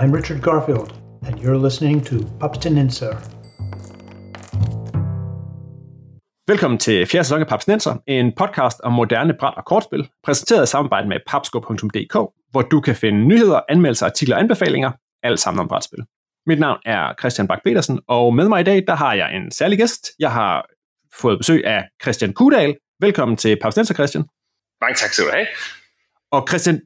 I'm Richard Garfield, and you're listening to Papstinenser. Velkommen til fjerde sæson af Papsnenser, en podcast om moderne bræt- og kortspil, præsenteret i samarbejde med papsko.dk, hvor du kan finde nyheder, anmeldelser, artikler og anbefalinger, alt sammen om brætspil. Mit navn er Christian Bak petersen og med mig i dag, der har jeg en særlig gæst. Jeg har fået besøg af Christian Kudal. Velkommen til Papsnenser, Christian. Mange tak skal du have. Og Christian,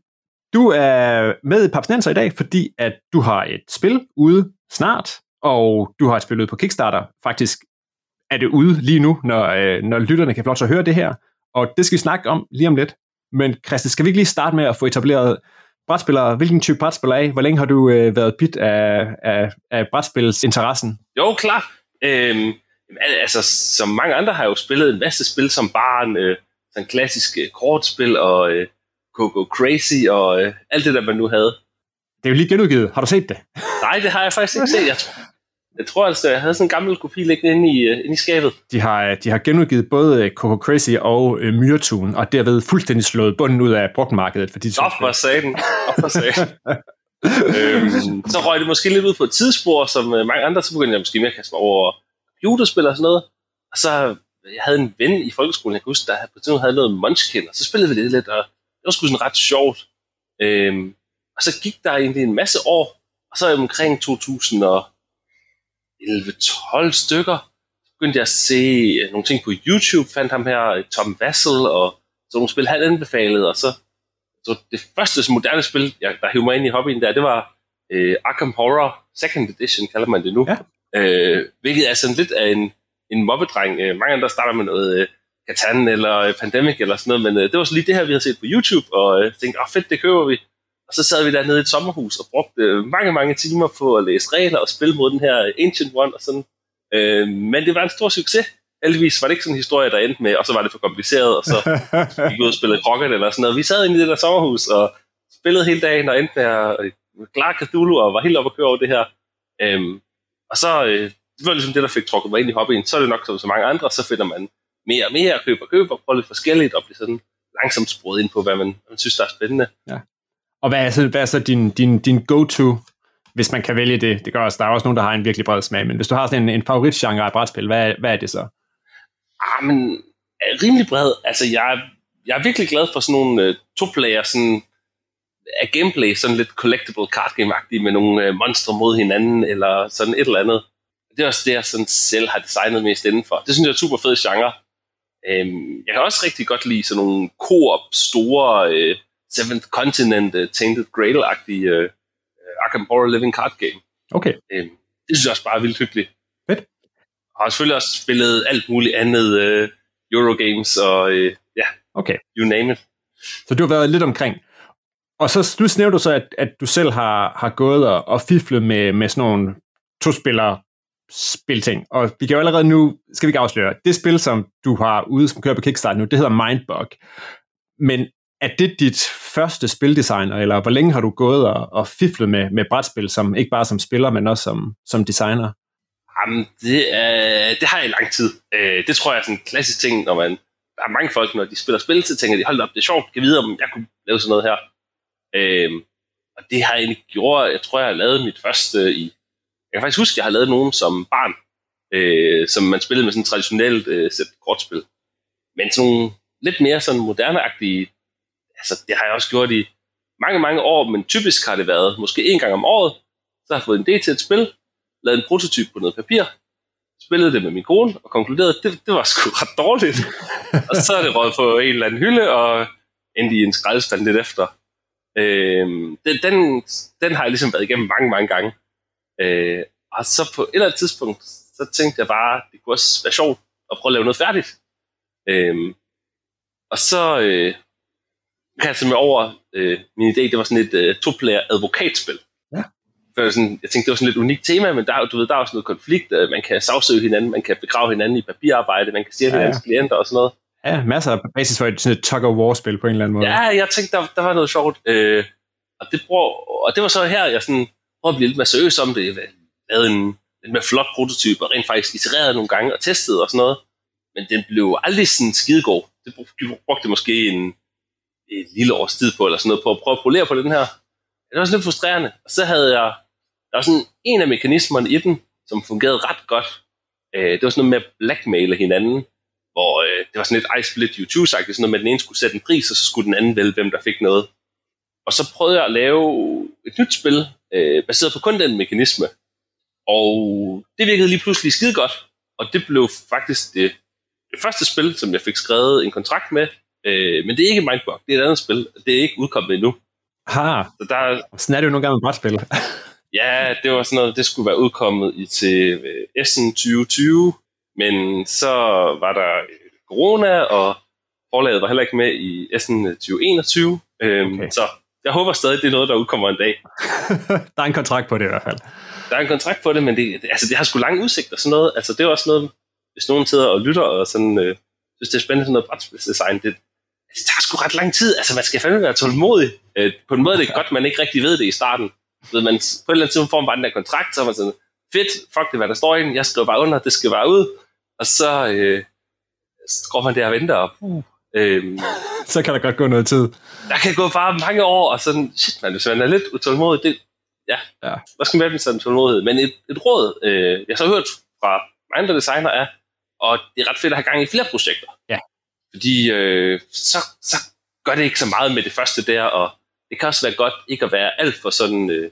du er med i Papsnenser i dag, fordi at du har et spil ude snart, og du har et spil ude på Kickstarter. Faktisk er det ude lige nu, når, øh, når lytterne kan få så høre det her. Og det skal vi snakke om lige om lidt. Men Christian, skal vi ikke lige starte med at få etableret brætspillere? Hvilken type brætspiller er Hvor længe har du øh, været bit af, af, af brætspilsinteressen? Jo, klar. Øhm, altså, som mange andre har jeg jo spillet en masse spil som barn. Øh, sådan klassiske øh, kortspil og øh, Coco Crazy og øh, alt det der, man nu havde. Det er jo lige genudgivet. Har du set det? Nej, det har jeg faktisk ikke set. Jeg tror, jeg tror altså, jeg havde sådan en gammel kopi liggende inde i, uh, inde i skabet. De har, de har genudgivet både Coco Crazy og uh, Myrtune, og derved fuldstændig slået bunden ud af brugtmarkedet. For de Nå, for satan. Øhm, så røg det måske lidt ud på et tidsspor, som uh, mange andre, så begyndte jeg måske mere at kaste mig over computerspil og sådan noget. Og så jeg havde en ven i folkeskolen, jeg kan huske, der på tidspunkt havde noget Munchkin, og så spillede vi det lidt, og det var sgu sådan ret sjovt. Øhm, og så gik der egentlig en masse år, og så omkring 2011-12 stykker, begyndte jeg at se nogle ting på YouTube, fandt ham her, Tom Vassel, og så nogle spil, han anbefalede, og så, så det første moderne spil, jeg, der hævde mig ind i hobbyen der, det var øh, Arkham Horror Second Edition, kalder man det nu. Ja. Øh, hvilket er sådan lidt af en, en mobbedreng. Øh, mange andre starter med noget øh, Catan eller øh, Pandemic eller sådan noget, men øh, det var så lige det her, vi havde set på YouTube, og øh, tænkte, åh fedt, det køber vi. Og så sad vi dernede i et sommerhus og brugte øh, mange, mange timer på at læse regler og spille mod den her Ancient One og sådan. Øh, men det var en stor succes. Heldigvis var det ikke sådan en historie, der endte med, og så var det for kompliceret, og så gik vi ud og spillede Rocket eller sådan noget. Vi sad inde i det der sommerhus og spillede hele dagen og endte med at klare Cthulhu og var helt oppe at køre over det her. Øhm, og så, øh, det var ligesom det, der fik trukket mig ind i hobbyen. Så er det nok som så mange andre, så finder man mere og mere, køber og køber, prøver lidt forskelligt, og bliver sådan langsomt sporet ind på, hvad man, man synes, der er spændende. Ja. Og hvad er så, hvad er så din, din, din go-to, hvis man kan vælge det? Det gør også, der er også nogen, der har en virkelig bred smag, men hvis du har sådan en, en favoritgenre af brætspil, hvad, hvad er det så? Ah, men rimelig bred. Altså, jeg, jeg er virkelig glad for sådan nogle uh, to-player, sådan af gameplay, sådan lidt collectible card game med nogle uh, monstre mod hinanden, eller sådan et eller andet. Det er også det, jeg sådan selv har designet mest indenfor. Det synes jeg er super fed genre. Øhm, jeg kan også rigtig godt lide sådan nogle co-op, store uh, Seventh Continent uh, Tainted Grail-agtige uh, Arkham Horror Living Card Game. Okay. Øhm, det synes jeg også bare er vildt hyggeligt. Fedt. Og har selvfølgelig også spillet alt muligt andet uh, Eurogames og uh, ja, okay. you name it. Så du har været lidt omkring. Og så du snæver du så, at, at du selv har, har gået og, og fiflet med, med sådan nogle to-spillere spilting. Og vi kan jo allerede nu, skal vi ikke afsløre, det spil, som du har ude, som kører på Kickstarter nu, det hedder Mindbug. Men er det dit første spildesigner, eller hvor længe har du gået og, og fiflet med, med brætspil, som ikke bare som spiller, men også som, som designer? Jamen, det, er, det har jeg i lang tid. Øh, det tror jeg er sådan en klassisk ting, når man, der er mange folk, når de spiller spil, så tænker de, hold op, det er sjovt, kan vide, om jeg kunne lave sådan noget her. Øh, og det har jeg egentlig gjort, jeg tror, jeg har lavet mit første øh, i jeg kan faktisk huske, at jeg har lavet nogen som barn, øh, som man spillede med sådan et traditionelt øh, sæt kortspil. Men sådan nogle lidt mere sådan moderneagtige, altså det har jeg også gjort i mange, mange år, men typisk har det været måske en gang om året, så har jeg fået en idé til et spil, lavet en prototyp på noget papir, spillede det med min kone, og konkluderede, at det, det var sgu ret dårligt. og så er det råd på en eller anden hylde, og endte i en skraldespand lidt efter. Øh, den, den, den har jeg ligesom været igennem mange, mange gange. Øh, og så på et eller andet tidspunkt, så tænkte jeg bare, det kunne også være sjovt at prøve at lave noget færdigt. Øh, og så øh, kastede jeg mig over, øh, min idé, det var sådan et øh, to-player advokatspil. Ja. For sådan, jeg tænkte, det var sådan et lidt unikt tema, men der, du ved, der er også noget konflikt, øh, man kan sagsøge hinanden, man kan begrave hinanden i papirarbejde, man kan sige ja, hinandens ja. klienter og sådan noget. Ja, masser af basis for et, sådan et tug-of-war-spil på en eller anden måde. Ja, jeg tænkte, der, der var noget sjovt. Øh, og, det brug, og det var så her, jeg sådan prøvede at blive lidt mere seriøs om det. Jeg lavede en lidt mere flot prototyp, og rent faktisk itererede nogle gange og testede og sådan noget. Men den blev aldrig sådan skidegod. Det brugte måske en, et lille års tid på, eller sådan noget, på at prøve at polere på den her. Det var sådan lidt frustrerende. Og så havde jeg der var sådan en af mekanismerne i den, som fungerede ret godt. Øh, det var sådan noget med at blackmaile hinanden, hvor øh, det var sådan lidt I split you choose sagt, sådan noget med, at den ene skulle sætte en pris, og så skulle den anden vælge, hvem der fik noget. Og så prøvede jeg at lave et nyt spil, øh, baseret på kun den mekanisme. Og det virkede lige pludselig skide godt, og det blev faktisk det, det første spil, som jeg fik skrevet en kontrakt med, øh, men det er ikke Mindbug, det er et andet spil, det er ikke udkommet endnu. Ha, Så der, sådan er det jo nogle gange med brætspil. Ja, det var sådan noget, det skulle være udkommet i til øh, Essen 2020, men så var der øh, corona, og forlaget var heller ikke med i Essen 2021. Øhm, Okay. Så jeg håber stadig, det er noget, der udkommer en dag. der er en kontrakt på det i hvert fald. Der er en kontrakt på det, men det, det, altså, det har sgu lang udsigt og sådan noget. Altså, det er også noget, hvis nogen sidder og lytter og sådan, øh, synes, det er spændende sådan noget brætspilsdesign, det, det tager sgu ret lang tid. Altså, man skal fandme være tålmodig. Øh, på en måde er det godt, man ikke rigtig ved det i starten. Ved man, på et eller andet tidspunkt får man bare den der kontrakt, så er man sådan, fedt, fuck det, hvad der står i den, jeg skriver bare under, det skal bare ud. Og så, øh, så går man der og venter, og puh, øh, Så kan der godt gå noget tid. der kan gå bare mange år, og sådan, shit man, hvis man er lidt utålmodig, det, ja, Ja. hvad skal man med sådan en tålmodighed? Men et, et råd, øh, jeg så har hørt fra andre designer er, og det er ret fedt at have gang i flere projekter. Ja. Fordi øh, så, så gør det ikke så meget med det første der, og det kan også være godt ikke at være alt for sådan øh,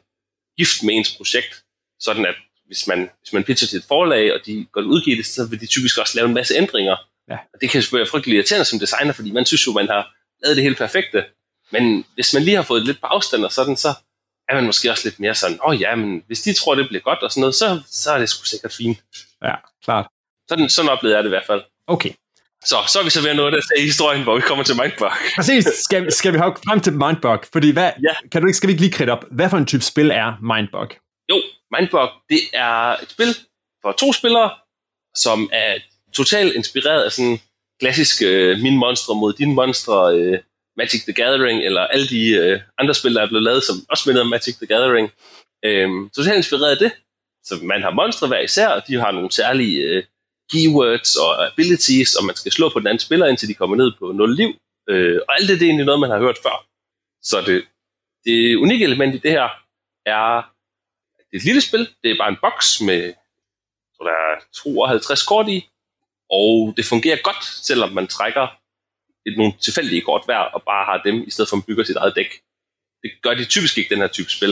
gift med ens projekt, sådan at hvis man, hvis man pitcher til et forlag, og de godt udgive det, så vil de typisk også lave en masse ændringer. Ja. Og det kan være frygtelig irriterende som designer, fordi man synes jo, man har lavet det helt perfekte. Men hvis man lige har fået lidt på afstand og sådan, så er man måske også lidt mere sådan, åh oh, ja, men hvis de tror, det bliver godt og sådan noget, så, så er det sgu sikkert fint. Ja, klart. Sådan, sådan oplevede jeg det i hvert fald. Okay. Så, så er vi så ved nå det i historien, hvor vi kommer til Mindbug. Præcis. Skal, skal vi have frem til Mindbug? Fordi hvad, Ja. kan du ikke, skal vi ikke lige kridte op, hvad for en type spil er Mindbug? Jo, Mindbug, det er et spil for to spillere, som er totalt inspireret af sådan klassiske øh, min monstre mod din monstre, øh, Magic the Gathering, eller alle de øh, andre spil, der er blevet lavet, som også minder om Magic the Gathering. Øh, totalt inspireret af det. Så man har monstre hver især, og de har nogle særlige øh, keywords og abilities, og man skal slå på den anden spiller, indtil de kommer ned på 0 liv. Øh, og alt det, det er egentlig noget, man har hørt før. Så det, det unikke element i det her er, det er et lille spil. Det er bare en boks med, så tror, der er 52 kort i, og det fungerer godt, selvom man trækker et, nogle tilfældige kort hver, og bare har dem, i stedet for at man bygger sit eget dæk. Det gør de typisk ikke, den her type spil.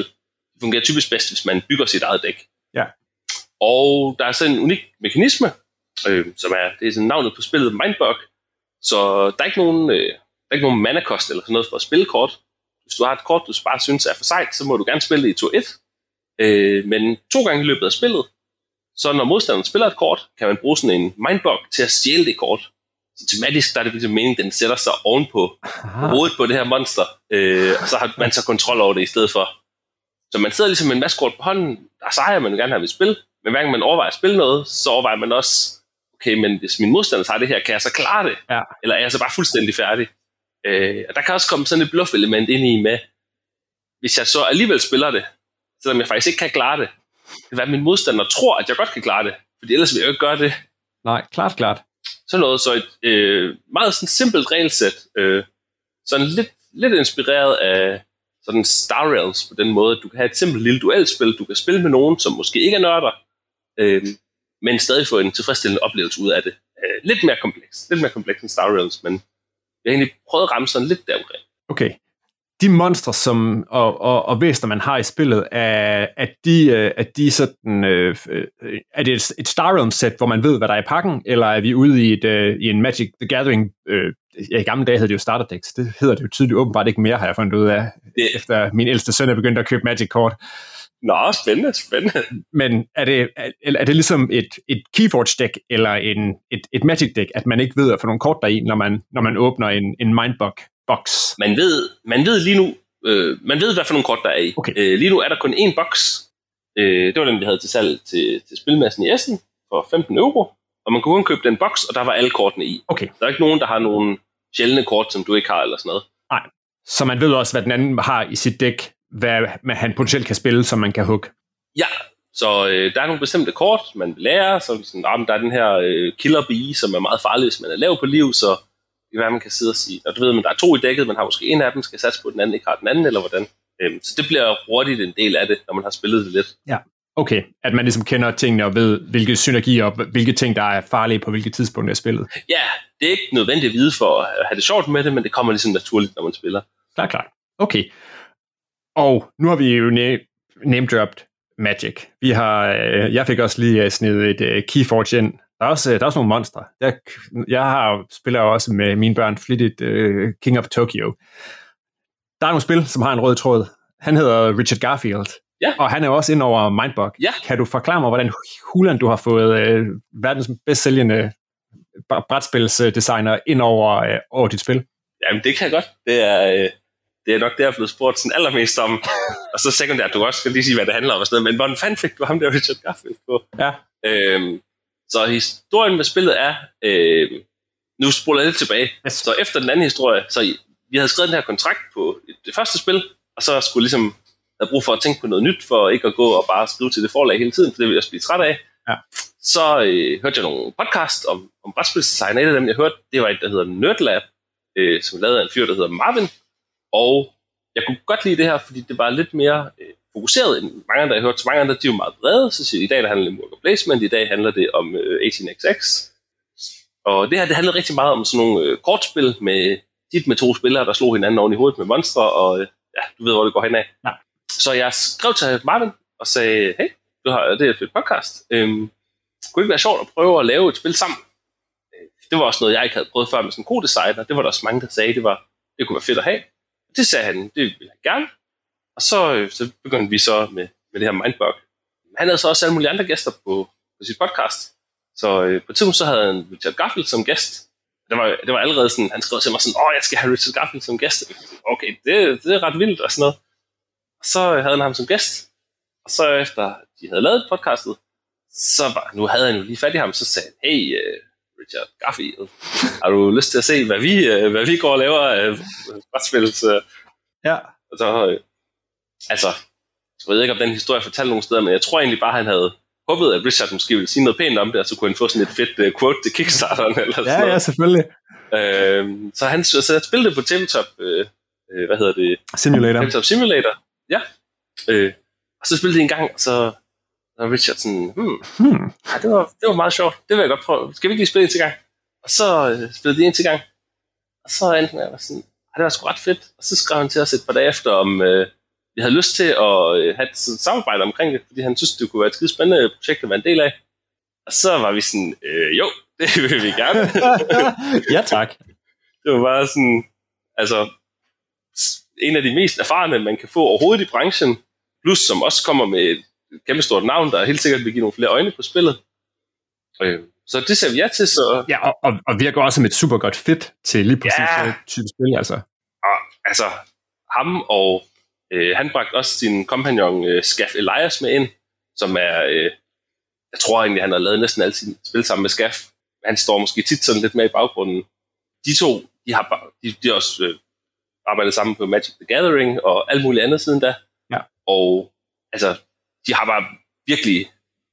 Det fungerer typisk bedst, hvis man bygger sit eget dæk. Ja. Og der er sådan en unik mekanisme, øh, som er, det er sådan navnet på spillet Mindbug. Så der er ikke nogen, øh, der er ikke nogen mana-kost eller sådan noget for at spille kort. Hvis du har et kort, du bare synes er for sejt, så må du gerne spille det i 2-1. Øh, men to gange i løbet af spillet, så når modstanderen spiller et kort, kan man bruge sådan en mindbug til at stjæle det kort. Så tematisk der er det ligesom meningen, den sætter sig ovenpå Aha. hovedet på det her monster, øh, og så har man så kontrol over det i stedet for. Så man sidder ligesom med en masse kort på hånden, der sejrer man jo gerne have vil spille, men hver gang man overvejer at spille noget, så overvejer man også, okay, men hvis min modstander tager det her, kan jeg så klare det? Ja. Eller er jeg så bare fuldstændig færdig? Øh, og der kan også komme sådan et bluff-element ind i med, hvis jeg så alligevel spiller det, selvom jeg faktisk ikke kan klare det, at min modstander tror, at jeg godt kan klare det, fordi ellers vil jeg jo ikke gøre det. Nej, klart, klart. Sådan noget, så et øh, meget sådan simpelt regelsæt, øh, sådan lidt, lidt inspireret af sådan Star Realms på den måde, at du kan have et simpelt lille duelspil, du kan spille med nogen, som måske ikke er nørder, øh, men stadig få en tilfredsstillende oplevelse ud af det. Øh, lidt mere kompleks, lidt mere kompleks end Star Realms, men jeg har egentlig prøvet at ramme sådan lidt deromkring. Okay. De monstre som, og, og, og væsener, man har i spillet, er, at de, øh, at de sådan, øh, øh, er det et, et Star Realms-sæt, hvor man ved, hvad der er i pakken, eller er vi ude i, et, øh, i en Magic the Gathering, øh, ja, i gamle dage hed det jo starter decks, det hedder det jo tydeligt åbenbart ikke mere, har jeg fundet ud af, Det- efter min ældste søn er begyndt at købe Magic-kort. Nå, spændende, spændende. Men er det, er, er det ligesom et, et Keyforge-dæk, eller en, et, et Magic-dæk, at man ikke ved at få nogle kort deri, når man, når man åbner en, en Mindbug-box? Man ved, man ved lige nu, øh, man ved, hvad for nogle kort der er i. Okay. Øh, lige nu er der kun én boks. Øh, det var den, vi havde til salg til, til spilmassen i Essen for 15 euro. Og man kunne kun købe den boks, og der var alle kortene i. Okay, Der er ikke nogen, der har nogle sjældne kort, som du ikke har, eller sådan noget. så man ved også, hvad den anden har i sit dæk, hvad han potentielt kan spille, som man kan hugge. Ja, så øh, der er nogle bestemte kort, man vil lære. Så sådan, ah, der er den her øh, killer bee, som er meget farlig, hvis man er lav på liv, så være, man kan sidde og sige, og du ved, men der er to i dækket, man har måske en af dem, skal satse på, den anden ikke har den anden, eller hvordan. Øhm, så det bliver hurtigt en del af det, når man har spillet det lidt. Okay, at man ligesom kender tingene og ved, hvilke synergier og hvilke ting, der er farlige på hvilket tidspunkt af spillet. Ja, det er ikke nødvendigt at vide for at have det sjovt med det, men det kommer ligesom naturligt, når man spiller. Klart, klart. Okay. Og nu har vi jo name-dropped Magic. Vi har, øh, jeg fik også lige snedet et uh, Keyforge ind. Der er også, der er også nogle monstre. Jeg, jeg har, spiller også med mine børn flittigt uh, King of Tokyo. Der er nogle spil, som har en rød tråd. Han hedder Richard Garfield. Ja. Og han er også ind over Mindbug. Ja. Kan du forklare mig, hvordan hulen du har fået øh, verdens bedst sælgende brætspilsdesigner ind over, øh, over dit spil? Jamen, det kan jeg godt. Det er, øh, det er nok det, jeg er blevet spurgt sådan allermest om. og så sekundært, du også skal lige sige, hvad det handler om og sådan noget. Men hvordan fanden fik du ham der Richard Garfield på? Ja. Øhm, så historien med spillet er... Øh, nu spoler jeg lidt tilbage. Yes. Så efter den anden historie, så vi havde skrevet den her kontrakt på det første spil, og så skulle ligesom have brug for at tænke på noget nyt, for ikke at gå og bare skrive til det forlag hele tiden, for det ville jeg også blive træt af. Ja. Så øh, hørte jeg nogle podcast om, om brætspilsdesign. Et af dem, jeg hørte, det var et, der hedder Nerdlab, øh, som lavede af en fyr, der hedder Marvin. Og jeg kunne godt lide det her, fordi det var lidt mere øh, fokuseret mange andre, jeg har hørt. Så mange andre, de er jo meget brede. Så siger, i dag der handler det om worker placement, i dag handler det om øh, 18xx. Og det her, det handler rigtig meget om sådan nogle øh, kortspil med tit med to spillere, der slog hinanden oven i hovedet med monstre, og øh, ja, du ved, hvor det går hen af. Ja. Så jeg skrev til Marvin og sagde, hey, du har, det er et fedt podcast. Øhm, kunne ikke være sjovt at prøve at lave et spil sammen? Øh, Det var også noget, jeg ikke havde prøvet før med sådan en kodesigner. Det var der også mange, der sagde, det, var, det kunne være fedt at have. Det sagde han, det ville han gerne. Og så, øh, så begyndte vi så med, med det her Mindbug. Han havde så også alle mulige andre gæster på, på sit podcast. Så øh, på et tidspunkt så havde han Richard Garfield som gæst. Det var, det var allerede sådan, han skrev til mig sådan, åh, jeg skal have Richard Garfield som gæst. Okay, det, det er ret vildt og sådan noget. Og så havde han ham som gæst. Og så efter de havde lavet podcastet, så var, nu havde han jo lige fat i ham, så sagde han, hey, uh, Richard Garfield, har du lyst til at se, hvad vi, uh, hvad vi går og laver af brætspils? Uh, Ja. og så, øh, altså, jeg ved ikke, om den historie fortalte nogen steder, men jeg tror egentlig bare, han havde håbet, at Richard måske ville sige noget pænt om det, og så kunne han få sådan et fedt uh, quote til Kickstarteren, eller sådan Ja, noget. ja, selvfølgelig. Øhm, så han så jeg spillede på Tabletop, øh, øh, hvad hedder det, Simulator. Tabletop Simulator, ja. Øh, og så spillede de en gang, og så var Richard sådan, hmm, Hmm. ja, det, var, det var meget sjovt, det vil jeg godt prøve. Skal vi ikke lige spille en til gang? Og så øh, spillede de en til gang, og så endte være sådan, "Ej, det var sgu ret fedt. Og så skrev han til os et par dage efter, om øh, vi havde lyst til at øh, have et sådan samarbejde omkring det, fordi han synes, det kunne være et skide spændende projekt at være en del af. Og så var vi sådan, øh, jo, det vil vi gerne. ja, tak. Det var bare sådan, altså, en af de mest erfarne, man kan få overhovedet i branchen, plus som også kommer med et kæmpe stort navn, der helt sikkert vil give nogle flere øjne på spillet. Øh, så det ser vi ja til, så Ja, og, og, og virker også som et super godt fit til lige præcis ja. type spil, altså. og, altså, ham og øh, han bragte også sin kompagnon øh, Skaff Elias med ind, som er, øh, jeg tror egentlig, han har lavet næsten alle sine spil sammen med Skaff. Han står måske tit sådan lidt med i baggrunden. De to, de har, de, de har også øh, arbejdet sammen på Magic the Gathering og alt muligt andet siden da. Ja. Og altså, de har bare virkelig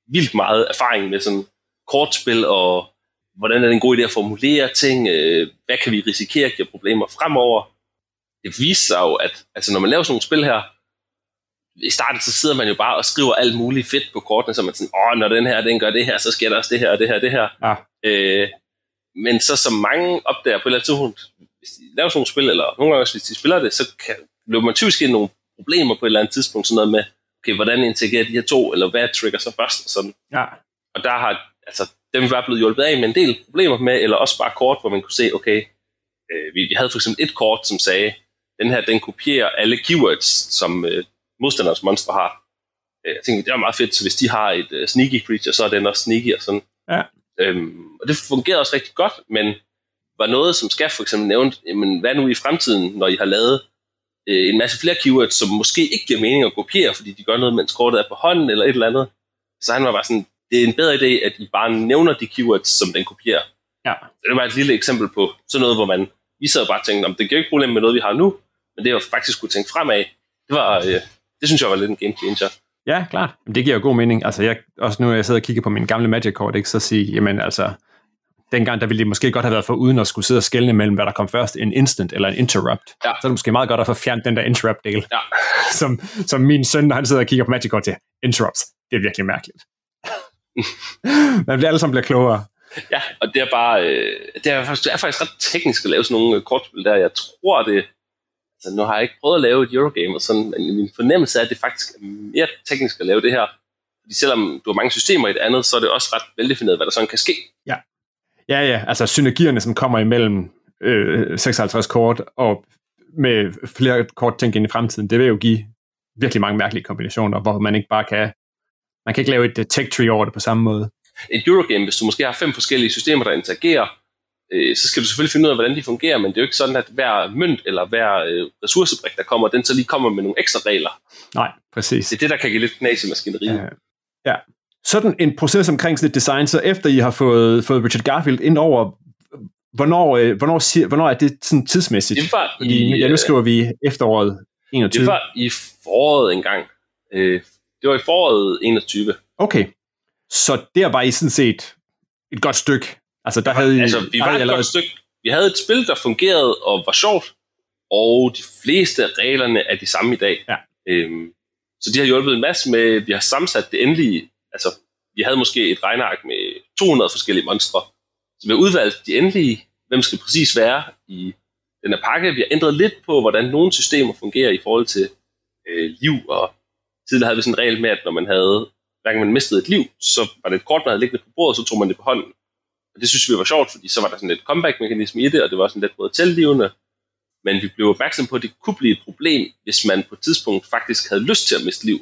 vildt meget erfaring med sådan kortspil og hvordan er det en god idé at formulere ting, øh, hvad kan vi risikere giver problemer fremover. Det viser sig jo, at altså, når man laver sådan nogle spil her, i starten så sidder man jo bare og skriver alt muligt fedt på kortene, så man sådan, åh, når den her, den gør det her, så sker der også det her, og det her, det her. Ja. Øh, men så som mange opdager på et eller andet tidspunkt, hvis de laver sådan nogle spil, eller nogle gange også, hvis de spiller det, så kan, løber man typisk ind i nogle problemer på et eller andet tidspunkt, sådan noget med, okay, hvordan integrerer de her to, eller hvad trigger så først, og sådan. Ja. Og der har, altså, dem var blevet hjulpet af med en del problemer med, eller også bare kort, hvor man kunne se, okay, øh, vi, vi havde for eksempel et kort, som sagde, den her, den kopierer alle keywords, som øh, modstanders monstre har. Øh, jeg tænkte, det var meget fedt, så hvis de har et øh, sneaky creature, så er den også sneaky og sådan. Ja. Øhm, og det fungerede også rigtig godt, men var noget, som Skaff for eksempel nævnte, jamen, hvad nu i fremtiden, når I har lavet øh, en masse flere keywords, som måske ikke giver mening at kopiere, fordi de gør noget, mens kortet er på hånden eller et eller andet. Så han var bare sådan, det er en bedre idé, at I bare nævner de keywords, som den kopierer. Ja. Så det var et lille eksempel på sådan noget, hvor man, vi sad og bare tænkte, om det giver ikke problem med noget, vi har nu, men det jo faktisk kunne tænke fremad. Det var, øh, det synes jeg var lidt en game changer. Ja, klart. Men det giver jo god mening. Altså, jeg, også nu, jeg sidder og kigger på min gamle Magic-kort, ikke, så sige, jamen altså, dengang der ville det måske godt have været for uden at skulle sidde og skelne mellem, hvad der kom først, en instant eller en interrupt. Ja. Så er det måske meget godt at få fjernet den der interrupt-del, Ja. som, som min søn, når han sidder og kigger på Magic, går til. Interrupts, det er virkelig mærkeligt. Man bliver alle sammen bliver klogere. Ja, og det er bare, øh, det, er faktisk, det er faktisk ret teknisk at lave sådan nogle øh, kortspil der. Jeg tror det, nu har jeg ikke prøvet at lave et Eurogame og sådan, men min fornemmelse er, at det faktisk er mere teknisk at lave det her. Fordi selvom du har mange systemer i et andet, så er det også ret veldefineret, hvad der sådan kan ske. Ja, ja, altså synergierne, som kommer imellem øh, 56 kort og med flere kort ting ind i fremtiden, det vil jo give virkelig mange mærkelige kombinationer, hvor man ikke bare kan, man kan ikke lave et uh, tech tree over det på samme måde. Et Eurogame, hvis du måske har fem forskellige systemer, der interagerer, øh, så skal du selvfølgelig finde ud af, hvordan de fungerer, men det er jo ikke sådan, at hver mønt eller hver øh, ressourcebrik, der kommer, den så lige kommer med nogle ekstra regler. Nej, præcis. Det er det, der kan give lidt knas i maskineriet. Ja. ja. Sådan en proces omkring sådan et design, så efter I har fået, fået Richard Garfield ind over, hvornår, øh, hvornår, siger, hvornår er det sådan tidsmæssigt? Det var Fordi, i, ja, nu øh, skriver vi efteråret 21. Det var i foråret engang. Øh, det var i foråret 21. Okay, så der var I sådan set et godt stykke. Altså, der havde Altså, vi var havde et allerede- godt stykke. Vi havde et spil, der fungerede og var sjovt, og de fleste af reglerne er de samme i dag. Ja. Øhm, så de har hjulpet en masse med, vi har sammensat det endelige, altså vi havde måske et regneark med 200 forskellige monstre, så vi har udvalgt de endelige, hvem skal præcis være i den her pakke. Vi har ændret lidt på, hvordan nogle systemer fungerer i forhold til øh, liv, og tidligere havde vi sådan en regel med, at når man havde, hverken man mistede et liv, så var det et kort, man havde liggende på bordet, så tog man det på hånden. Og det synes vi var sjovt, fordi så var der sådan lidt comeback-mekanisme i det, og det var sådan lidt både tællivende, men vi blev opmærksom på, at det kunne blive et problem, hvis man på et tidspunkt faktisk havde lyst til at miste liv,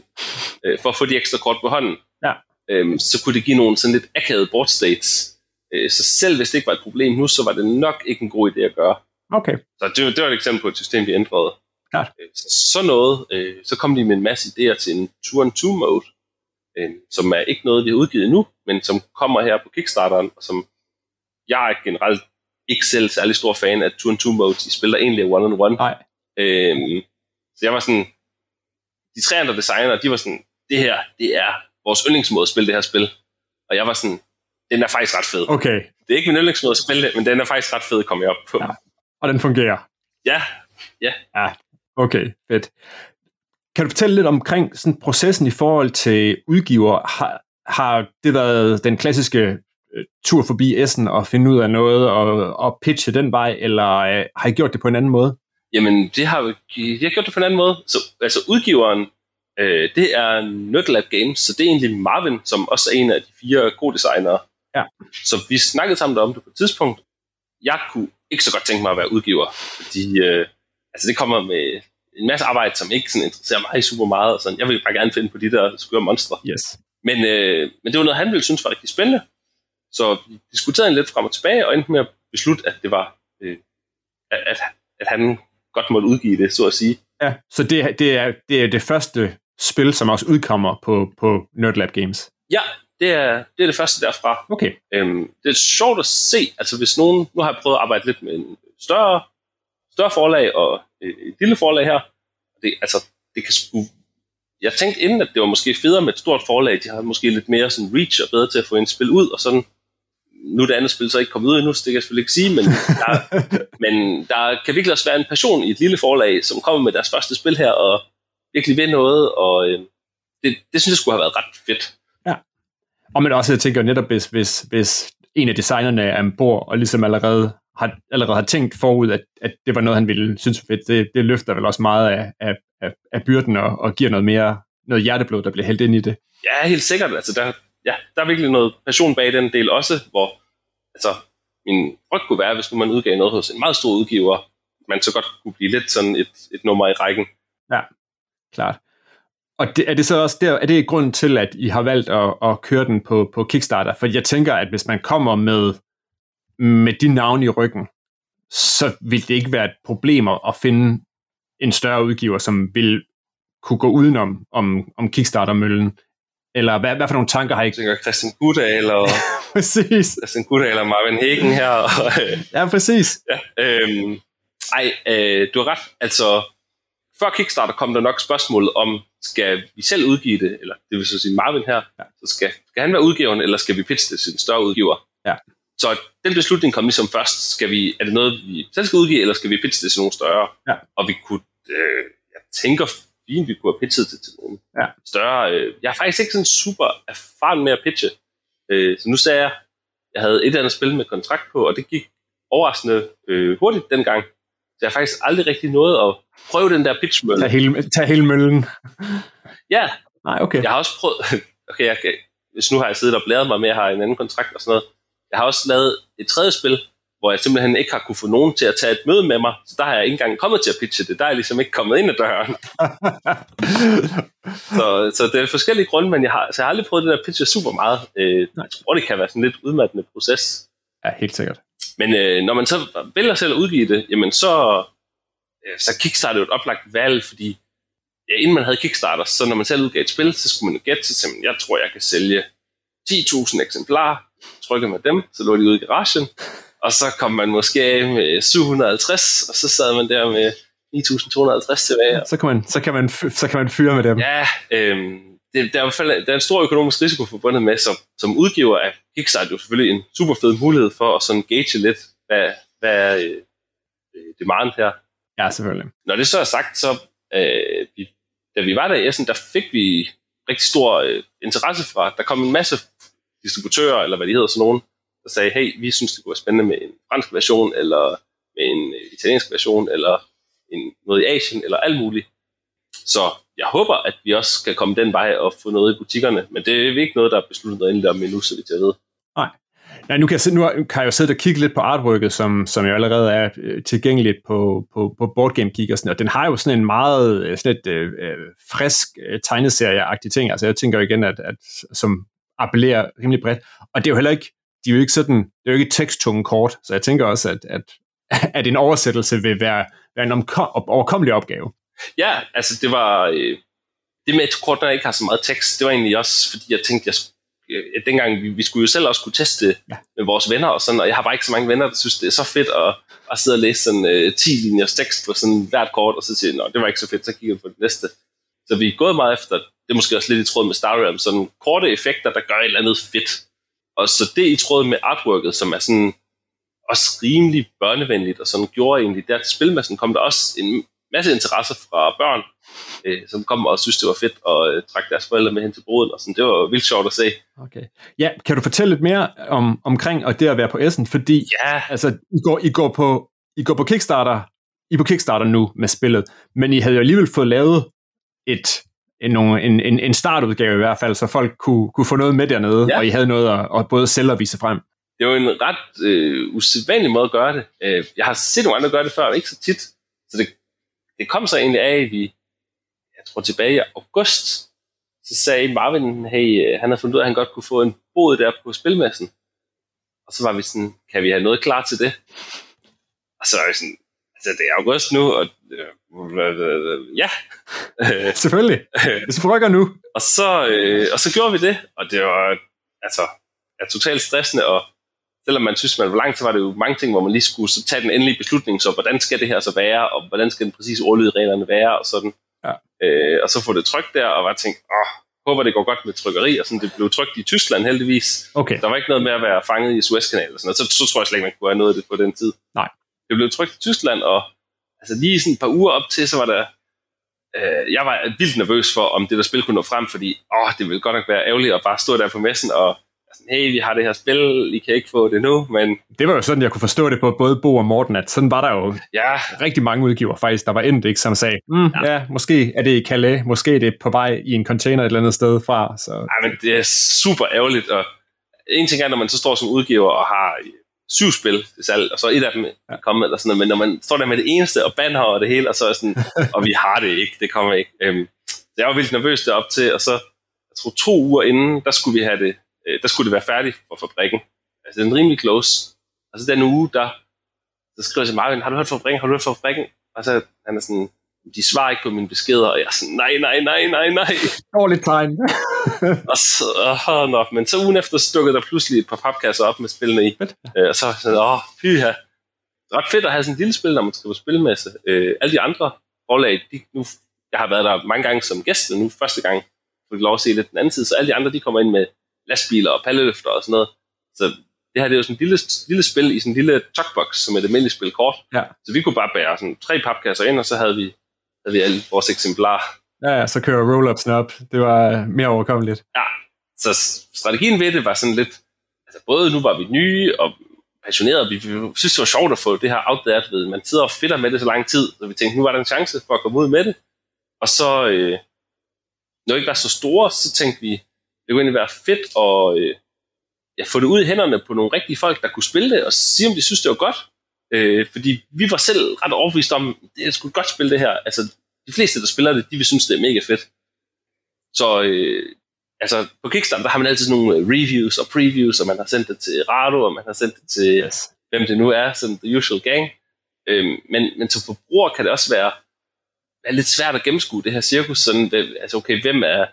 øh, for at få de ekstra kort på hånden. Ja. Øhm, så kunne det give nogle sådan lidt akavede board states. Øh, så selv hvis det ikke var et problem nu, så var det nok ikke en god idé at gøre. Okay, Så det, var- det var et eksempel på et system, vi ændrede. Klart. Øh, Så, så noget, øh, så kom de med en masse idéer til en 2-on-2-mode, øh, som er ikke noget, vi har udgivet endnu, men som kommer her på Kickstarteren, og som jeg er generelt ikke selv særlig stor fan af 2-on-2-modes. De spiller egentlig one-on-one. nej. Øhm, så jeg var sådan, de tre andre designere, de var sådan, det her, det er vores yndlingsmåde at spille det her spil. Og jeg var sådan, den er faktisk ret fed. Okay, Det er ikke min yndlingsmåde at spille det, men den er faktisk ret fed, kom jeg op på. Ja. Ja, og den fungerer. ja Ja, okay, fedt. Kan du fortælle lidt omkring sådan processen i forhold til udgiver? Har, har det været den klassiske tur forbi Essen og finde ud af noget og, og pitche den vej, eller øh, har I gjort det på en anden måde? Jamen, det har vi jeg har gjort det på en anden måde. Så, altså, udgiveren, øh, det er Nerdlab Games, så det er egentlig Marvin, som også er en af de fire co-designere. Ja. Så vi snakkede sammen om det på et tidspunkt. Jeg kunne ikke så godt tænke mig at være udgiver, fordi øh, altså, det kommer med en masse arbejde, som ikke sådan interesserer mig super meget. Og sådan. Jeg vil bare gerne finde på de der skøre monstre. Yes. Men, øh, men det var noget, han ville synes var rigtig spændende. Så vi diskuterede en lidt frem og tilbage, og endte med at beslutte, at det var, øh, at, at, han godt måtte udgive det, så at sige. Ja, så det, det, er, det er det første spil, som også udkommer på, på Nerdlab Games. Ja, det er, det er det første derfra. Okay, Øhm, det er sjovt at se, altså hvis nogen, nu har jeg prøvet at arbejde lidt med en større, større forlag og øh, et lille forlag her. Det, altså, det kan sgu, jeg tænkte inden, at det var måske federe med et stort forlag, de har måske lidt mere sådan reach og bedre til at få en spil ud, og sådan, nu er det andet spil så ikke kommet ud endnu, så det kan jeg selvfølgelig ikke sige, men der, men der kan virkelig også være en passion i et lille forlag, som kommer med deres første spil her, og virkelig vil noget, og øh, det, det synes jeg skulle have været ret fedt. Og men også, jeg tænker netop, hvis, hvis, hvis en af designerne er ombord, og ligesom allerede har, allerede har tænkt forud, at, at det var noget, han ville synes var fedt, det, det løfter vel også meget af, af, af, af byrden og, og giver noget mere noget hjerteblod, der bliver hældt ind i det. Ja, helt sikkert. Altså, der, ja, der er virkelig noget passion bag den del også, hvor altså, min frygt kunne være, hvis nu man udgav noget hos en meget stor udgiver, man så godt kunne blive lidt sådan et, et nummer i rækken. Ja, Klart. Og det, er det så også der, er det grunden til, at I har valgt at, at køre den på, på Kickstarter? For jeg tænker, at hvis man kommer med, med de navne i ryggen, så vil det ikke være et problem at at finde en større udgiver, som vil kunne gå udenom om, om Kickstarter-møllen. Eller hvad, hvad for nogle tanker har I tænker Christian Gudal og, præcis. Christian Gudal og Marvin Hagen her. Og, Ja, præcis. ja, øhm, ej, øh, du har ret. Altså, før Kickstarter kom der nok spørgsmålet om, skal vi selv udgive det, eller det vil så sige Marvin her, Ja. så skal, skal han være udgiveren, eller skal vi pitche det til en større udgiver? Ja. så den beslutning kom ligesom først. Skal vi, er det noget, vi selv skal udgive, eller skal vi pitche det til nogen større? Ja. Og vi kunne, øh, jeg tænker vi kunne have pitchet det til nogen Ja. større. Øh, jeg er faktisk ikke sådan super erfaren med at pitche. Øh, så nu sagde jeg, jeg havde et eller andet spil med kontrakt på, og det gik overraskende øh, hurtigt dengang. Så jeg har faktisk aldrig rigtig nået at prøve den der pitchmølle. Tag hele, tag hele møllen. Ja, Nej, okay. jeg har også prøvet, okay, jeg, hvis nu har jeg siddet og blæret mig med, at jeg har en anden kontrakt og sådan noget. Jeg har også lavet et tredje spil, hvor jeg simpelthen ikke har kunne få nogen til at tage et møde med mig, så der har jeg ikke engang kommet til at pitche det. Der er jeg ligesom ikke kommet ind ad døren. Så, så det er forskellige grunde, men jeg har, så jeg har aldrig prøvet det der pitche super meget. Øh, jeg tror, det kan være sådan en lidt udmattende proces. ja, helt sikkert. Men øh, når man så vælger selv at udgive det, jamen så, øh, så Kickstarter jo et oplagt valg, fordi ja, inden man havde Kickstarter, så når man selv udgav et spil, så skulle man jo gætte til, simpelthen, jeg tror, jeg kan sælge 10.000 eksemplarer, trykke med dem, så lå de ude i garagen, og så kom man måske af med 750, og så sad man der med 9.250 tilbage. Så kan man, så kan man, så kan man fyre med dem. Ja, øhm, det, der, er i hvert fald, der er en stor økonomisk risiko forbundet med, så som udgiver af Kickstarter jo selvfølgelig en super fed mulighed for at sådan gauge lidt, hvad, hvad er øh, øh, demand her. Ja, selvfølgelig. Når det så er sagt, så øh, vi, da vi var der i Essen, der fik vi rigtig stor øh, interesse fra. Der kom en masse distributører, eller hvad de hedder, sådan nogen, der sagde, hey, vi synes, det kunne være spændende med en fransk version, eller med en øh, italiensk version, eller en, noget i Asien, eller alt muligt. Så jeg håber, at vi også skal komme den vej og få noget i butikkerne, men det er ikke noget, der er besluttet noget endeligt om endnu, så vidt jeg ved. Nej. Ja, nu kan jeg, se- nu kan jeg jo sidde og kigge lidt på artworket, som, som jo allerede er øh, tilgængeligt på, på, på Board Game Geek og sådan, og den har jo sådan en meget øh, sådan et, øh, frisk øh, tegneserie-agtig ting. Altså jeg tænker jo igen, at, at som appellerer rimelig bredt. Og det er jo heller ikke, de er jo ikke sådan, det er jo ikke teksttunge kort, så jeg tænker også, at, at, at en oversættelse vil være, være en omkom, overkommelig opgave. Ja, altså det var... Øh, det med, at kortene ikke har så meget tekst, det var egentlig også, fordi jeg tænkte, jeg, øh, dengang vi, vi skulle jo selv også kunne teste Ja. med vores venner og sådan, og jeg har bare ikke så mange venner, der synes, det er så fedt at, at sidde og læse sådan øh, 10 linjers tekst på sådan hvert kort, og så sige, nå, det var ikke så fedt, så kigger vi på det næste. Så vi er gået meget efter, det er måske også lidt i tråd med Star Realm, sådan korte effekter, der gør et eller andet fedt. Og så det i tråd med artworket, som er sådan også rimelig børnevenligt, og sådan gjorde egentlig, der til spilmassen kom der også en masse interesse fra børn, øh, som kom og synes, det var fedt at øh, trække deres forældre med hen til broden, og sådan. det var vildt sjovt at se. Okay. Ja, kan du fortælle lidt mere om, omkring og det at være på Essen? Fordi Ja, altså, I går, I går, på, I går på Kickstarter, I er på Kickstarter nu med spillet, men I havde jo alligevel fået lavet et, en, nogle- en, en, en startudgave i hvert fald, så folk kunne, kunne få noget med dernede, Ja. og I havde noget at, at både sælge og vise frem. det var en ret øh, usædvanlig måde at gøre det. Øh, jeg har set nogle andre gøre det før, men ikke så tit. Så det, det kom så egentlig af, at vi, jeg tror tilbage i august, så sagde Marvin, hey, øh, han havde fundet ud af, at han godt kunne få en bod der på spilmessen. Og så var vi sådan, kan vi have noget klar til det? Og så var vi sådan, det er august nu, og øh, ja. Øh, Selvfølgelig. Det forrykker nu. og så, øh, og så gjorde vi det, og det var altså er totalt stressende, og selvom man synes, man var langt, så var det jo mange ting, hvor man lige skulle så tage den endelige beslutning, så hvordan skal det her så være, og hvordan skal den præcise ordlyd reglerne være, og sådan. Ja. Øh, og så få det trykt der, og var tænkt, åh, håber det går godt med trykkeri, og sådan, det blev trykt i Tyskland heldigvis. Okay. Der var ikke noget med at være fanget i Suezkanalen og sådan noget, så, så tror jeg slet ikke, man kunne have noget af det på den tid. Nej. Det blev trykt i Tyskland, og altså lige sådan et par uger op til, så var der øh, jeg var vildt nervøs for, om det der spil kunne nå frem, fordi åh, det ville godt nok være ærgerligt at bare stå der på messen og sådan, hey, vi har det her spil, I kan ikke få det nu, men Det var jo sådan, jeg kunne forstå det på både Bo og Morten, at sådan var der jo ja, rigtig mange udgiver faktisk, der var endt ikke, som sagde, mm, ja. ja, måske er det i Calais, måske er det på vej i en container et eller andet sted fra. Så. ej, men det er super ærgerligt, og en ting er, når man så står som udgiver og har syv spil til salg, og så et af dem er kommet, eller sådan noget, men når man står der med det eneste, og banner og det hele, og så er sådan, og vi har det ikke, det kommer ikke. Øhm, så jeg var vildt nervøs derop til, og så, jeg tror to uger inden, der skulle vi have det, øh, der skulle det være færdigt for fabrikken. Altså, den er rimelig close. Og så den uge, der, så skriver jeg til Marvin, har du hørt fra fabrikken, har du hørt fra fabrikken? Og så han er sådan, de svarer ikke på mine beskeder, og jeg er sådan, nej, nej, nej, nej, nej. Dårligt tegn. Og så, åh, nå, men så ugen efter stukkede der pludselig et par papkasser op med spillene i. Øh, og så var jeg sådan, åh, pyha. Det er ret fedt at have sådan en lille spil, når man skal på spilmesse. Øh, alle de andre forlag, de, nu, jeg har været der mange gange som gæst, og nu første gang fik jeg lov at se lidt den anden tid, så alle de andre, de kommer ind med lastbiler og palleløfter og sådan noget. Så det her det er jo sådan et lille, lille spil i sådan en lille talkbox, som er et almindeligt spil kort. Ja. Så vi kunne bare bære sådan tre papkasser ind, og så havde vi, havde vi alle vores eksemplarer. Ja, ja, så kører roll-upsen op. Det var øh, mere overkommeligt. Ja, så strategien ved det var sådan lidt, altså både nu var vi nye og passionerede, vi, vi synes det var sjovt at få det her out there, ved, man sidder og fedter med det så lang tid, så vi tænkte, nu var der en chance for at komme ud med det. Og så, øh, når vi ikke var så store, så tænkte vi, det kunne egentlig være fedt at øh, ja, få det ud i hænderne på nogle rigtige folk, der kunne spille det, og sige, om de synes, det var godt. Øh, fordi vi var selv ret overbevist om, det er sgu godt spil, det her. Altså, de fleste, der spiller det, de vil synes, det er mega fedt. Så øh, altså, på Kickstarter, der har man altid sådan nogle øh, reviews og previews, og man har sendt det til Rado, og man har sendt det til, Yes. hvem det nu er, sådan the usual gang. Øhm, men, men som forbruger kan det også være, være lidt svært at gennemskue det her cirkus. Sådan, altså, okay, hvem er,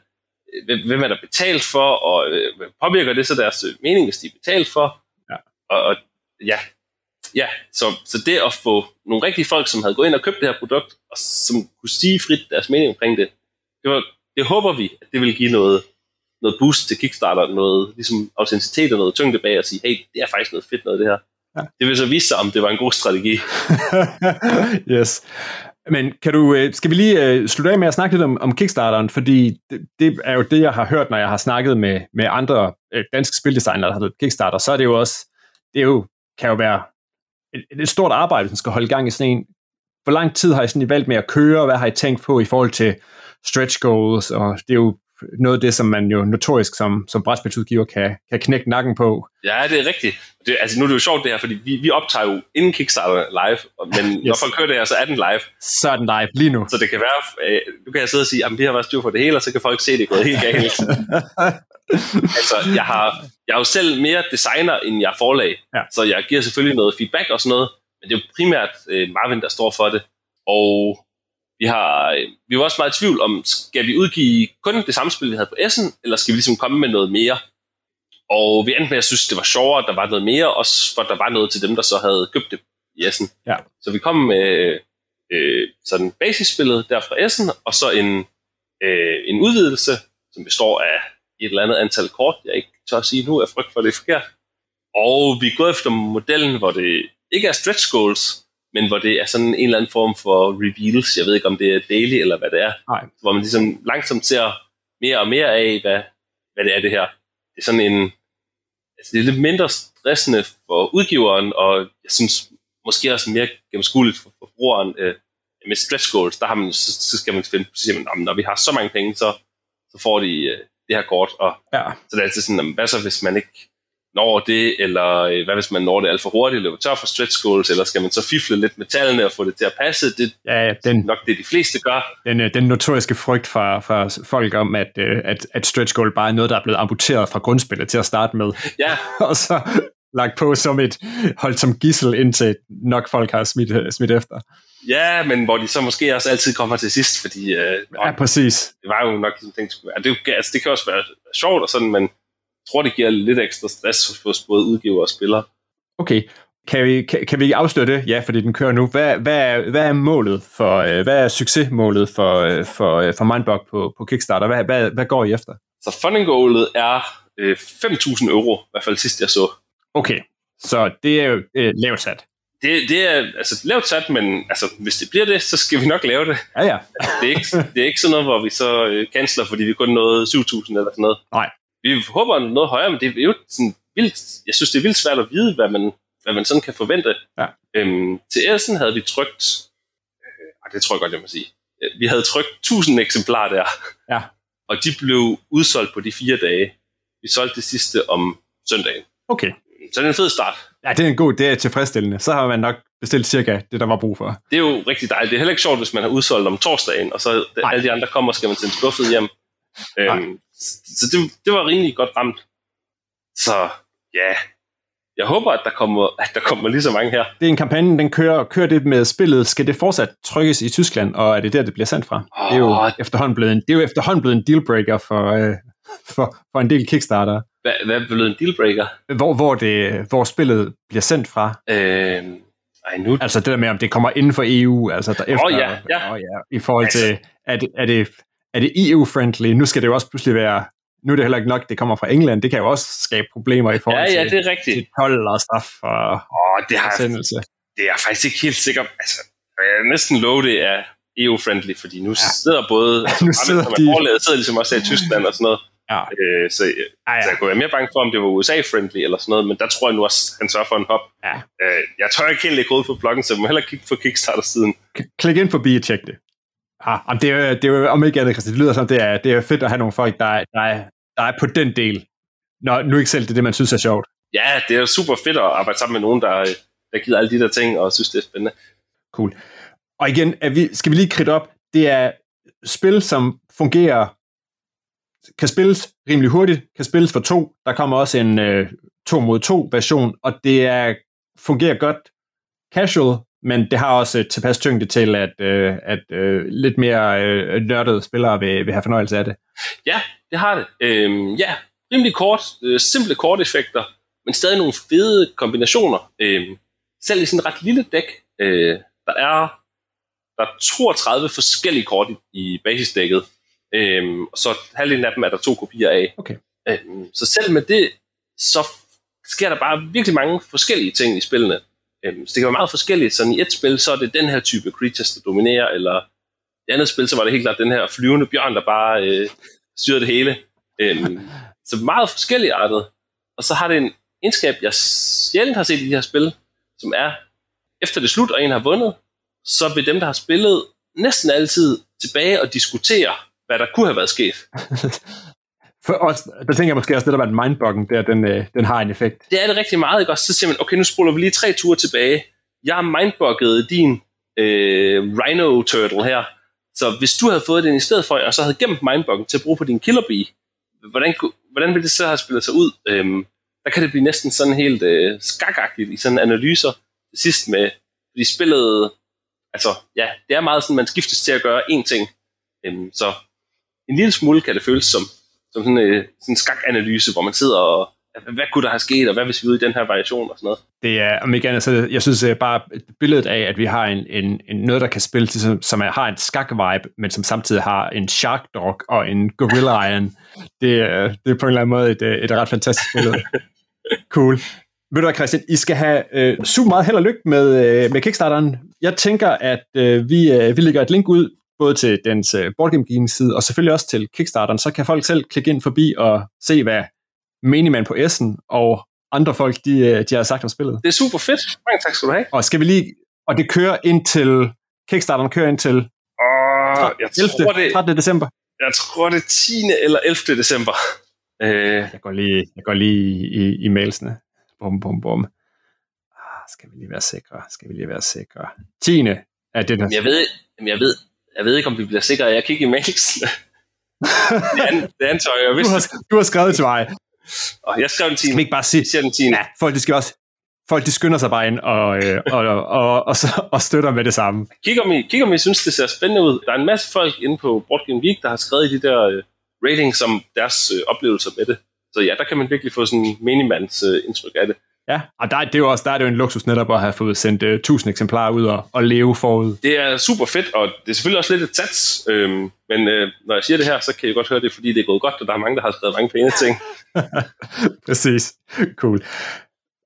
hvem, hvem er der betalt for, og øh, påvirker det så deres øh, mening, hvis de er betalt for? Ja. Og, og ja, ja så, så det at få nogle rigtige folk, som havde gået ind og købt det her produkt, og som kunne sige frit deres mening omkring det, det, var, det håber vi, at det vil give noget, noget boost til Kickstarter, noget ligesom autenticitet og noget tyngde bag at sige, hey, det er faktisk noget fedt noget det her. Ja. Det vil så vise sig, om det var en god strategi. yes. Men kan du, øh, skal vi lige øh, slutte af med at snakke lidt om, om Kickstarteren, fordi det, det er jo det, jeg har hørt, når jeg har snakket med, med andre øh, danske spildesignere, der har lavet Kickstarter, så er det jo også, det er jo, kan jo være et, et stort arbejde, man skal holde gang i sådan en. Hvor lang tid har I sådan I valgt med at køre, hvad har I tænkt på i forhold til stretch goals, og det er jo noget af det, som man jo notorisk som, som brætspilsudgiver kan, kan knække nakken på. Ja, det er rigtigt. Det, altså, nu er det jo sjovt det her, fordi vi, vi optager jo inden Kickstarter live, og- men yes. når folk hører det her, så er den live. Så er den live lige nu. Så det kan være, øh, nu kan jeg sidde og sige, at vi har været styr for det hele, og så kan folk se, at det er gået helt galt. altså, jeg har, jeg er jo selv mere designer, end jeg er forlag. Ja. Så jeg giver selvfølgelig noget feedback og sådan noget, men det er jo primært øh, Marvin, der står for det. Og vi har øh, vi var også meget i tvivl om, skal vi udgive kun det samme spil, vi havde på Essen, eller skal vi ligesom komme med noget mere? Og vi endte med at synes, det var sjovere, at der var noget mere, også for der var noget til dem, der så havde købt det i Essen. Ja. Så vi kom med øh, sådan basisspillet der fra Essen, og så en, øh, en udvidelse, som består af et eller andet antal kort, jeg ikke tør at sige nu, af frygt for det er forkert. Og vi er gået efter modellen, hvor det ikke er stretch goals, men hvor det er sådan en eller anden form for reveals. Jeg ved ikke, om det er daily eller hvad det er. Nej. Hvor man ligesom langsomt ser mere og mere af, hvad, hvad det er det her. Det er sådan en... Altså det er lidt mindre stressende for udgiveren, og jeg synes måske også mere gennemskueligt for forbrugeren. Øh, med stretch goals, der har man, så, så skal man finde, så siger man, "Nå, men når vi har så mange penge, så, så får de øh, det her kort, og Ja. så det er altid sådan, "Jamen, hvad så hvis man ikke når det, eller øh, hvad hvis man når det alt for hurtigt, løber tør for stretch goals, eller skal man så fifle lidt med tallene og få det til at passe? Det er Ja, den, nok det, de fleste gør. den, øh, den notoriske frygt fra, fra folk om, at, øh, at, at stretch goal bare er noget, der er blevet amputeret fra grundspillet til at starte med, Ja, og så lagt på som et holdt som gissel, indtil nok folk har smidt, smidt efter. Ja, men hvor de så måske også altid kommer til sidst, fordi øh, Ja, præcis. det var jo nok sådan ting, det skulle være. Det, er altså, det kan også være sjovt og sådan, men jeg tror, det giver lidt ekstra stress hos- både udgiver og spiller. Okay. Kan vi, kan, kan vi afsløre det? Ja, fordi den kører nu. Hvad, hvad, er, hvad er målet for, øh, hvad er succesmålet for, øh, for, øh, for Mindbug på, på Kickstarter? Hvad, hvad, hvad går I efter? Så funding goalet er øh, 5.000 euro, i hvert fald sidst jeg så. Okay, så det er jo øh, lavt sat. Det, det er altså lavt sat, men altså, hvis det bliver det, så skal vi nok lave det. Ja, ja. Det er ikke, det er ikke sådan noget, hvor vi så øh, canceler, fordi vi kun nåede 7.000 eller sådan noget. Nej. Vi håber noget højere, men det er jo sådan vildt, jeg synes, det er vildt svært at vide, hvad man, hvad man sådan kan forvente. Ja. Øhm, til Essen havde vi trykt, øh, det tror jeg godt, jeg må sige, Øh, vi havde trykt 1000 eksemplarer der, Ja. og de blev udsolgt på de fire dage. Vi solgte det sidste om søndagen. Okay. Så det er en fed start. Ja, det er en god, det er tilfredsstillende. Så har man nok bestilt cirka det, der var brug for. Det er jo rigtig dejligt. Det er heller ikke sjovt, hvis man har udsolgt om torsdagen, og så Nej. alle de andre kommer, skal man sende skuffet hjem. Øhm, så det, det var rimelig godt ramt. Så ja, jeg håber, at der kommer, at der kommer lige så mange her. Det er en kampagne, den kører, kører det med spillet. Skal det fortsat trykkes i Tyskland, og er det der, det bliver sendt fra? Det er jo efterhånden blevet en, det er jo efterhånden blevet en dealbreaker for, øh, for, for en del Kickstarter. Hvad, hvad blevet en dealbreaker? Hvor, hvor, det, hvor spillet bliver sendt fra. Øhm, ej, nu... Altså det der med, om det kommer inden for EU, altså der efter, ja, ja. Åh, ja, i forhold Altså- til, er det, er det, er det EU-friendly? Nu skal det jo også pludselig være nu er det heller ikke nok, det kommer fra England. Det kan jo også skabe problemer i forhold Ja, ja, til, det er rigtigt. til 12 og straf og Åh, det har jeg sendelse. det er jeg faktisk ikke helt sikker Altså, jeg er næsten love, det er EU-friendly, fordi nu ja. sidder både... Altså, Nu sidder de- de... Forlaget sidder ligesom også i Tyskland og sådan noget. Ja, Øh, så, ja, ja. så jeg kunne være mere bange for, om det var USA-friendly eller sådan noget, men der tror jeg nu også, han sørger for en hop. Ja. Øh, jeg tør ikke helt lægge ud på bloggen, så jeg må hellere kigge på Kickstarter-siden. Klik ind forbi og tjek det. Ah, det, er, jo- det er om ikke andet, Christian, det lyder som, det er, det er fedt at have nogle folk, der er, der er, der er på den del. Nå, nu ikke selv det, er det man synes er sjovt. Ja, det er super fedt at arbejde sammen med nogen, der, øh, der gider alle de der ting, og synes, det er spændende. Cool. Og igen, er vi, skal vi lige kridte op, det er spil, som fungerer, kan spilles rimelig hurtigt, kan spilles for to. Der kommer også en øh, to mod to version, og det er, fungerer godt casual, men det har også øh, tilpas tyngde til, at, øh, at øh, lidt mere øh, nørdede spillere vil, vil have fornøjelse af det. Ja, det har det. Øhm, ja, rimelig kort, øh, simple korteffekter, men stadig nogle fede kombinationer. Øhm, selv i sådan et ret lille dæk, øh, der er der er 32 forskellige kort i, i basisdækket, øhm, og så halvdelen af dem er der to kopier af. Okay. Øhm, så selv med det, så sker der bare virkelig mange forskellige ting i spillene. Øhm, så det kan være meget forskelligt. Sådan i et spil, så er det den her type creatures, der dominerer, eller i andet spil, så var det helt klart den her flyvende bjørn, der bare øh, styrede det hele. Øhm, så meget forskellige artet. Og så har det en egenskab, jeg sjældent har set i de her spil, som er, efter det slut, og en har vundet, så vil dem, der har spillet, næsten altid tilbage og diskutere, hvad der kunne have været sket. For os, der tænker jeg måske også, det der var en mindbuggen der, den, øh, den har en effekt. Det er det rigtig meget, ikke også? Så siger man, okay, nu spoler vi lige tre ture tilbage. Jeg har mindbugget din øh, Rhino Turtle her. Så hvis du havde fået den i stedet for, og så havde gemt mindbuggen til at bruge på din Killer Bee, hvordan, hvordan ville det så have spillet sig ud? Øhm, der kan det blive næsten sådan helt øh, skakagtigt i sådan analyser til sidst med, fordi spillet, altså ja, det er meget sådan, man skiftes til at gøre én ting. Øhm, så en lille smule kan det føles som, som sådan, øh, sådan en skakanalyse, hvor man sidder og, hvad kunne der have sket, og hvad hvis vi er ude i den her variation og sådan noget. Det er, om ikke andet, så jeg synes øh, bare billedet af, at vi har en, en, en noget, der kan spille til, som, som er, har en skak-vibe, men som samtidig har en shark dog og en gorilla iron, det, er- det er på en eller anden måde et, øh, et ret fantastisk billede. Cool. Ved du hvad, Christian, I skal have øh, super meget held og lykke med, øh, med Kickstarteren. Jeg tænker, at øh, vi, øh, vi lægger et link ud, både til dens øh, Boardgame side, og selvfølgelig også til Kickstarteren, så kan folk selv klikke ind forbi og se, hvad Miniman på S'en og andre folk, de, øh, de har sagt om spillet. Det er super fedt. Mange tak skal du have. Og skal vi lige, og det kører ind til, Kickstarteren kører ind til Og jeg 11. tror, det, 13. december. jeg tror, det er 10. eller 11. december. Øh, Jeg går lige, jeg går lige i, i mailsene. Bum, bum, bum. Ah, skal vi lige være sikre? Skal vi lige være sikre? 10. er det, der... Jeg ved, jeg ved, jeg ved ikke, om vi bliver sikre af at kigge i mails. det, an, det antager jeg, Du hvis har, du har skrevet til mig. Og jeg skrev den 10. Skal vi ikke bare sige, Jeg den 10. ja, folk de skal også, folk de skynder sig bare ind og, øh, og, og, og, og, så- og støtter med det samme. Kig om, I, kig om I synes, det ser spændende ud. Der er en masse folk inde på Board Game Geek, der har skrevet i de der øh, ratings om deres øh, oplevelser med det. Så ja, der kan man virkelig få sådan en minimands øh, indtryk af det. Ja, og der, er- det er jo også, der er det jo en luksus netop at have fået sendt uh, 1000 eksemplarer ud og, og leve forud. Det er super fedt, og det er selvfølgelig også lidt et sats. Øhm, men øh, når jeg siger det her, så kan I godt høre det, fordi det er gået godt, og der er mange, der har skrevet mange pæne ting. Præcis. Cool.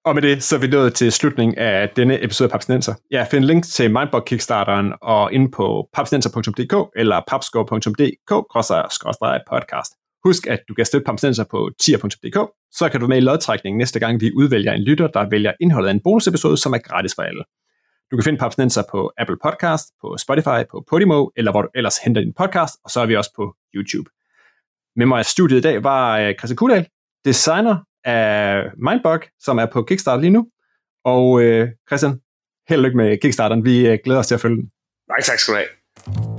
Og med det, så er vi nået til slutningen af denne episode af Papsnenser. Jeg finder link til Mindbug Kickstarteren og inde på papsnenser.dk eller papscore.dk-podcast. Husk, at du kan støtte Papsnenser på tier.dk, så kan du være med i lodtrækningen næste gang, vi udvælger en lytter, der vælger indholdet af en bonusepisode, som er gratis for alle. Du kan finde Papsnenser på Apple Podcast, på Spotify, på Podimo, eller hvor du ellers henter din podcast, og så er vi også på YouTube. Med mig i studiet i dag var øh, Christian Kudal, designer af Mindbug, som er på Kickstarter lige nu. Og øh, Christian, held og lykke med Kickstarteren. Vi øh, glæder os til at følge den. Nej, tak skal du have.